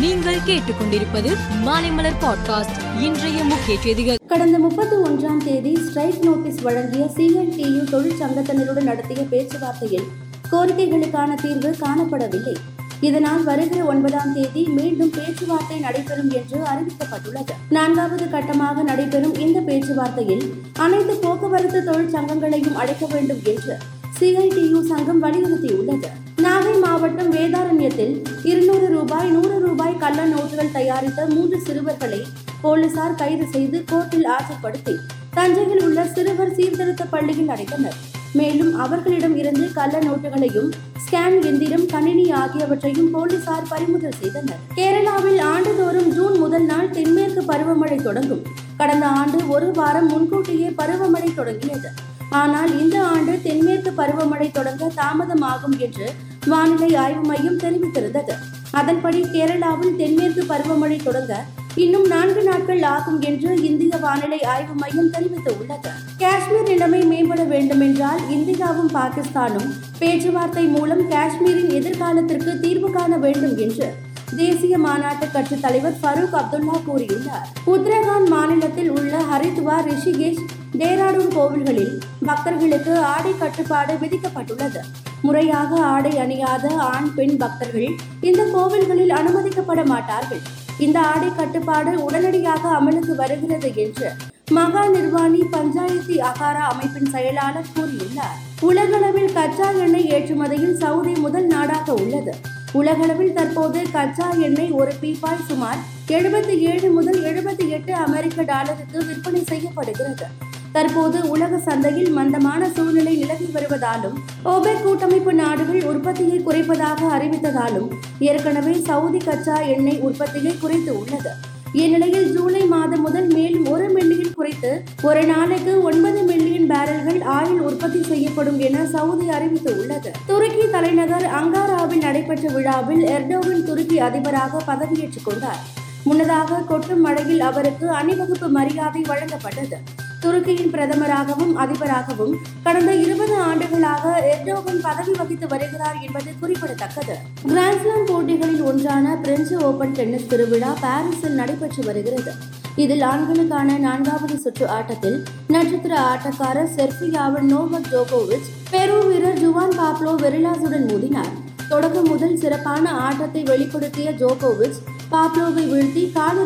நீங்கள் கேட்டுக்கொண்டிருப்பது மாலைமலர் பாட்காஸ்ட். இன்றைய முக்கிய செய்திகள். கடந்த முப்பத்தி ஒன்றாம் தேதி ஸ்ட்ரைக் நோட்டீஸ் வழங்கிய சிஎன்டியு தொழிற்சங்கத்தினருடன் நடத்திய பேச்சுவார்த்தையில் கோரிக்கைகளுக்கான தீர்வு காணப்படவில்லை. இதனால் வருகிற ஒன்பதாம் தேதி மீண்டும் பேச்சுவார்த்தை நடைபெறும் என்று அறிவிக்கப்பட்டுள்ளது. நான்காவது கட்டமாக நடைபெறும் இந்த பேச்சுவார்த்தையில் அனைத்து போக்குவரத்து தொழிற்சங்கங்களையும் அழைக்க வேண்டும் என்று சிஐடியு சங்கம் வலியுறுத்தியுள்ளது. வேதாரண்யத்தில் இருநூறு ரூபாய் நூறு ரூபாய் கள்ள நோட்டுகள் தயாரித்த மூன்று சிறுவர்களை போலீசார் கைது செய்து கோர்ட்டில் ஆஜர்படுத்தி தஞ்சையில் உள்ள சிறுவர் சீர்திருத்த பள்ளியில் அடைத்தனர். மேலும் அவர்களிடம் இருந்து கள்ள நோட்டுகளையும் ஸ்கேன் எந்திரம் கணினி ஆகியவற்றையும் போலீசார் பறிமுதல் செய்தனர். கேரளாவில் ஆண்டுதோறும் ஜூன் முதல் நாள் தென்மேற்கு பருவமழை தொடங்கும். கடந்த ஆண்டு ஒரு வாரம் முன்கூட்டியே பருவமழை தொடங்கியது. ஆனால் இந்த ஆண்டு தென் பருவமழை தொடங்க தாமதமாகும் என்று வானிலை ஆய்வு மையம் தெரிவித்திருந்தது. அதன்படி கேரளாவில் தென்மேற்கு பருவமழை தொடங்க இன்னும் நான்கு நாட்கள் ஆகும் என்று இந்திய வானிலை ஆய்வு மையம் தெரிவித்துள்ளது. காஷ்மீர் நிலைமை மேம்பட வேண்டுமென்றால் இந்தியாவும் பாகிஸ்தானும் பேச்சுவார்த்தை மூலம் காஷ்மீரின் எதிர்காலத்திற்கு தீர்வு காண வேண்டும் என்று தேசிய மாநாட்டு கட்சித் தலைவர் ஃபரூக் அப்துல்லா கூறியுள்ளார். உத்தரகாண்ட் மாநிலத்தில் உள்ள ஹரித்வார் ரிஷிகேஷ் டேராடூன் கோவில்களில் பக்தர்களுக்கு ஆடை கட்டுப்பாடு விதிக்கப்பட்டுள்ளது. முறையாக ஆடை அணியாத ஆண் பெண் பக்தர்கள் இந்த கோவில்களில் அனுமதிக்கப்பட மாட்டார்கள். இந்த ஆடை கட்டுப்பாடு உடனடியாக அமலுக்கு வருகிறது என்று மகா நிர்வாணி பஞ்சாயத்தி அகாரா அமைப்பின் செயலாளர் கூறியுள்ளார். உலகளவில் கச்சா எண்ணெய் ஏற்றுமதியில் சவுதி முதல் நாடாக உள்ளது. உலகளவில் தற்போது கச்சா எண்ணெய் ஒரு பீப்பாய் சுமார் எழுபத்தி ஏழு முதல் எழுபத்தி எட்டு அமெரிக்க டாலருக்கு விற்பனை செய்யப்படுகிறது. தற்போது உலக சந்தையில் மந்தமான சூழ்நிலை நிலவி வருவதாலும் ஓபெக் கூட்டமைப்பு நாடுகள் உற்பத்தியை குறைப்பதாக அறிவித்ததாலும் ஏற்கனவே சவுதி கச்சா எண்ணெய் உற்பத்தியை குறைத்து உள்ளது. இந்நிலையில் ஜூலை மாதம் முதல் மேலும் ஒரு மில்லியன் குறைத்து ஒரு நாளைக்கு ஒன்பது மில்லியன் பேரல்கள் ஆயில் உற்பத்தி செய்யப்படும் என சவுதி அறிவித்து உள்ளது. துருக்கி தலைநகர் அங்காராவில் நடைபெற்ற விழாவில் எர்டோகன் துருக்கி அதிபராக பதவியேற்றுக் கொண்டார். முன்னதாக கொட்டும் மழையில் அவருக்கு அணிவகுப்பு மரியாதை வழங்கப்பட்டது. துருக்கியின் பிரதமராகவும் அதிபராகவும் கடந்த இருபது ஆண்டுகளாக எர்டோகன் பதவி வகித்து வருகிறார் என்பது குறிப்பிடத்தக்கது. கிராண்ட்ஸ்லாம் போட்டிகளில் ஒன்றான பிரெஞ்சு ஓபன் டென்னிஸ் திருவிழா பாரிஸில் நடைபெற்று வருகிறது. இதில் ஆண்களுக்கான நான்காவது சுற்று ஆட்டத்தில் நட்சத்திர ஆட்டக்காரர் செர்பியாவின் நோவக் ஜோகோவிச் பெரு வீரர் ஜுவான் பாப்லோ வெரிலாசுடன் மோதினார். தொடக்கம் முதல் சிறப்பான ஆட்டத்தை வெளிப்படுத்திய ஜோகோவிச் பாப்லோவை வீழ்த்தி காலிறுதிக்கு